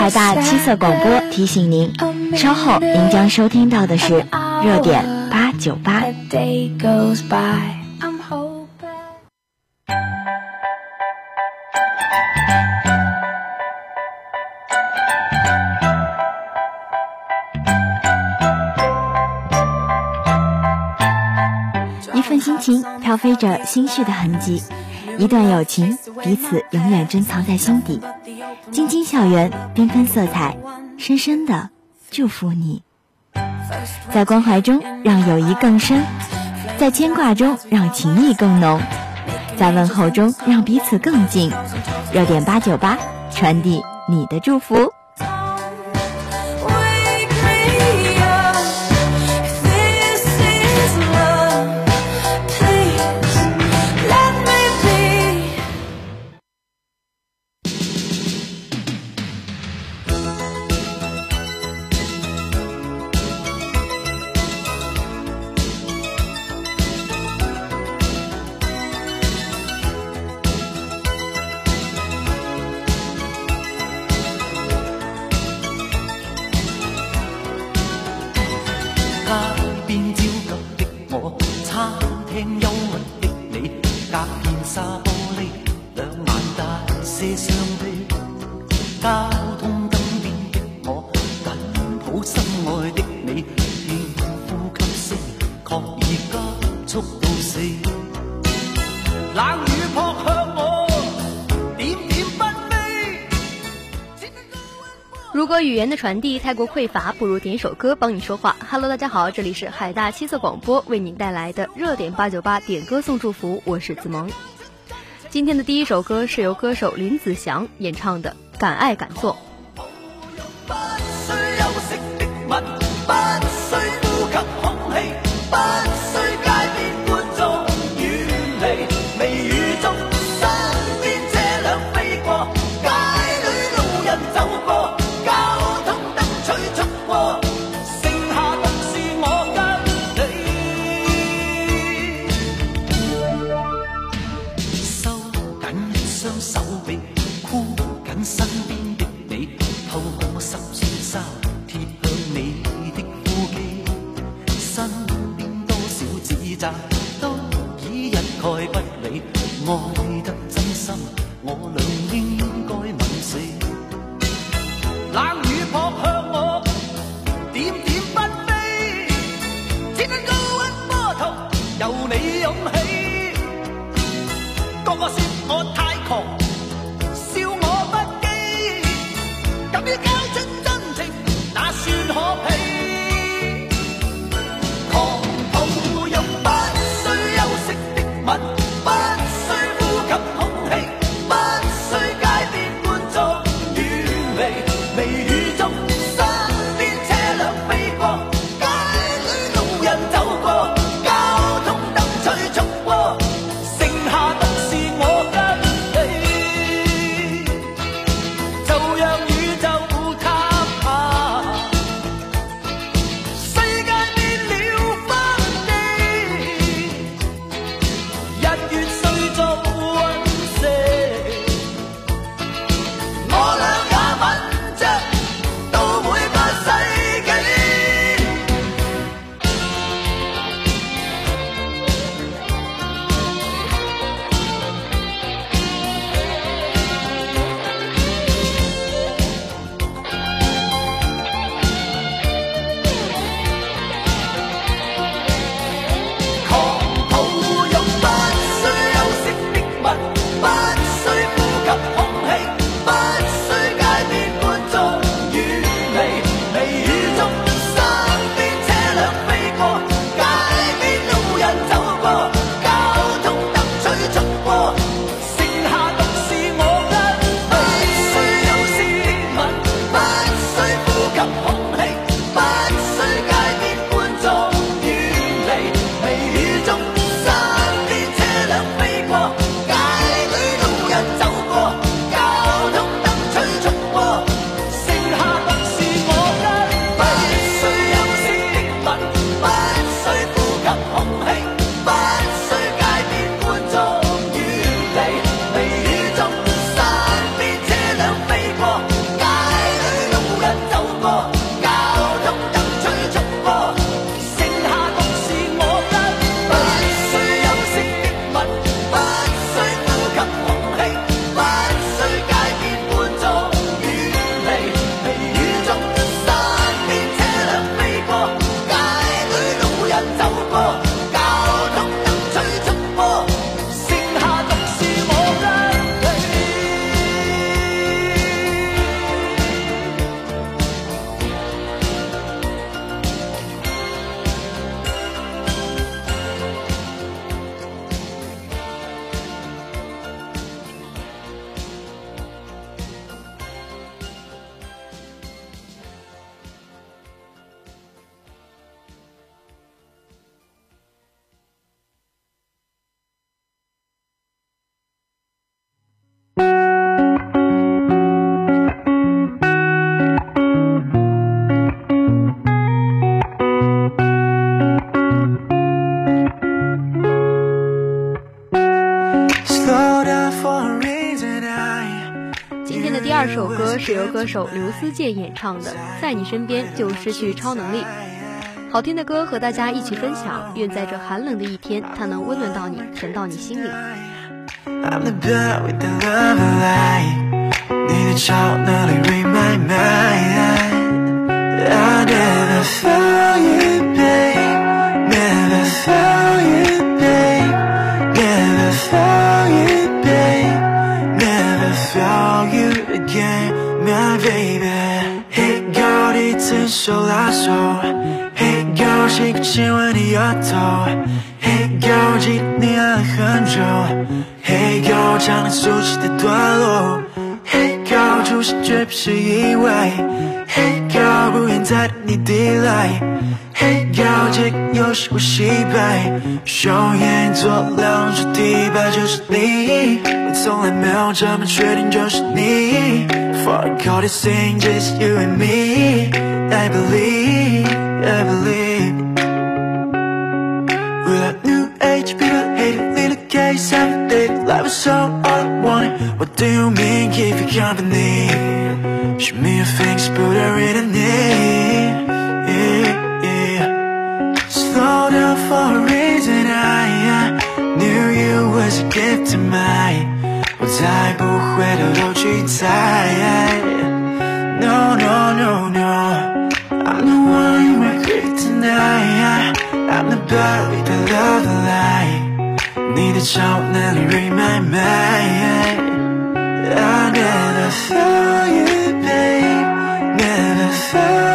海大七色广播提醒您，稍后您将收听到的是热点八九八。一份心情飘飞着心绪的痕迹，一段友情彼此永远珍藏在心底。晶晶校园，缤纷色彩，深深的祝福你。在关怀中让友谊更深，在牵挂中让情谊更浓，在问候中让彼此更近。热点八九八，传递你的祝福。如果语言的传递太过匮乏，不如点首歌帮你说话。Hello，大家好，这里是海大七色广播为您带来的热点八九八点歌送祝福，我是子萌。今天的第一首歌是由歌手林子祥演唱的《敢爱敢做》。有你 more. 是由歌手刘思健演唱的，《在你身边就失去超能力》。好听的歌和大家一起分享，愿在这寒冷的一天，它能温暖到你，甜到你心里。Baby Hey girl 第一次手拉手，Hey girl，习惯亲吻你额头？Hey girl，记得你爱了很久。Hey girl，唱你熟悉的段落。Hey girl，出现绝不是意外。Hey 不愿再等你抵赖。Hey girl，这个游戏我失败。用眼做两手底牌就是你，我从来没有这么确定就是你。For I call this thing just you and me。I believe, I believe We're a new age, people hate it, little case every day Life is so all I wanted What do you mean, keep you company? Show me your things, put her in a 我才不会偷偷去猜 No, no, no, no I'm the one you are kryptonite I'm the bird with the love light 你的超能力 read my mind I never felt you, babe Never felt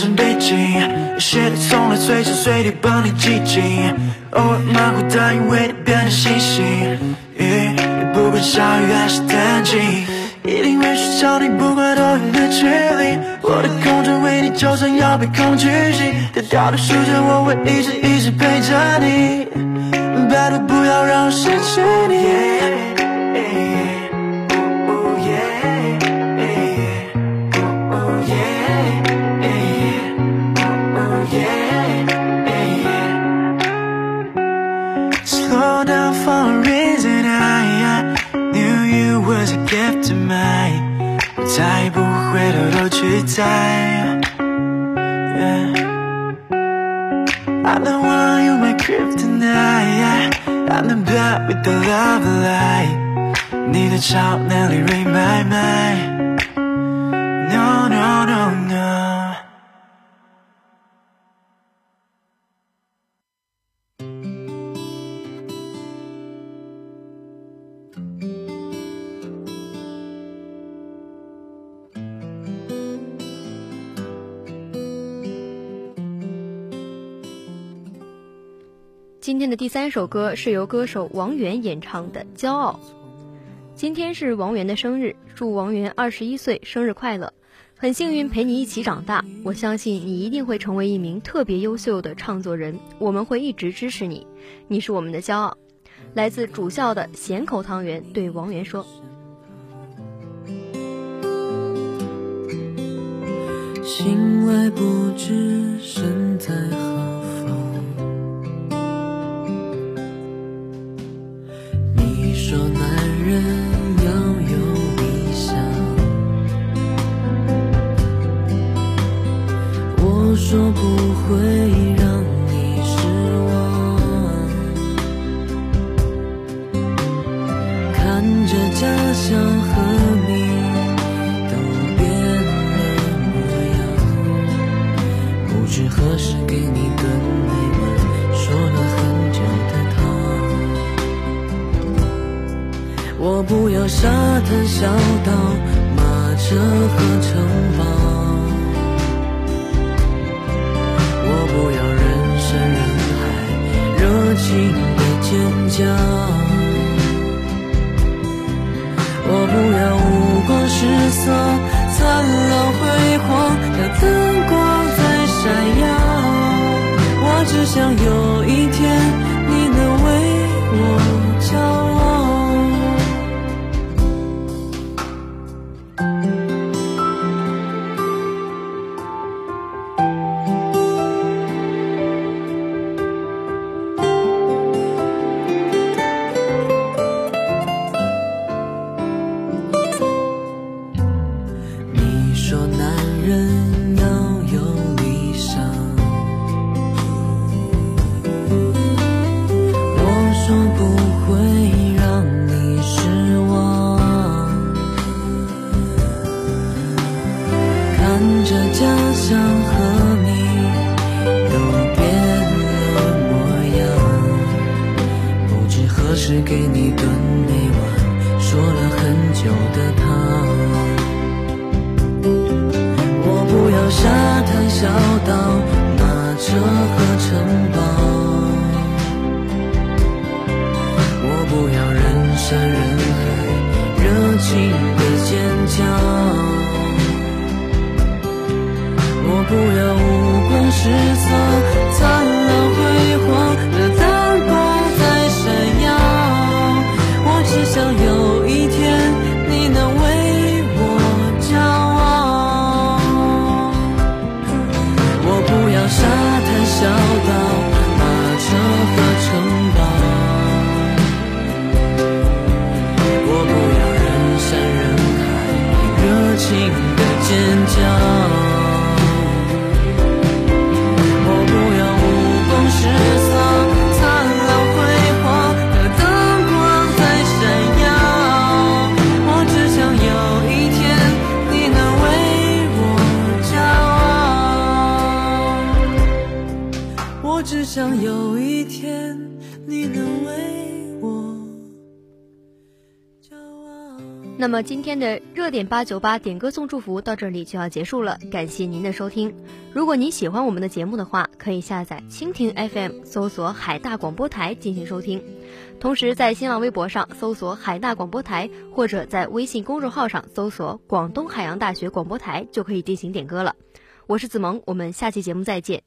成背景。有些人从来随时随地帮你寂静，偶尔马虎的以为你变成星星。也不管下雨还是天晴，一定会去找你，不管多远的距离。我的空中为你，就算要被恐惧心丢掉的时间，我会一直一直陪着你。拜托不要让我失去你。再不会偷偷去猜。Yeah. I'm the one you my kryptonite I'm the bad with the love light 你的超能力 read my mind 今天的第三首歌是由歌手王源演唱的《骄傲》。今天是王源的生日，祝王源二十一岁生日快乐！很幸运陪你一起长大，我相信你一定会成为一名特别优秀的唱作人，我们会一直支持你，你是我们的骄傲。来自主校的咸口汤圆对王源说：“醒来不知身在何不知何时给你炖那碗说了很久的汤。我不要沙滩小岛、马车和城堡，我不要人山人海、热情的尖叫。我不要五光十色、灿烂想有不要五光十色、那么今天的热点八九八点歌送祝福到这里就要结束了，感谢您的收听。如果您喜欢我们的节目的话，可以下载蜻蜓 FM，搜索海大广播台进行收听。同时在新浪微博上搜索海大广播台，或者在微信公众号上搜索广东海洋大学广播台，就可以进行点歌了。我是子萌，我们下期节目再见。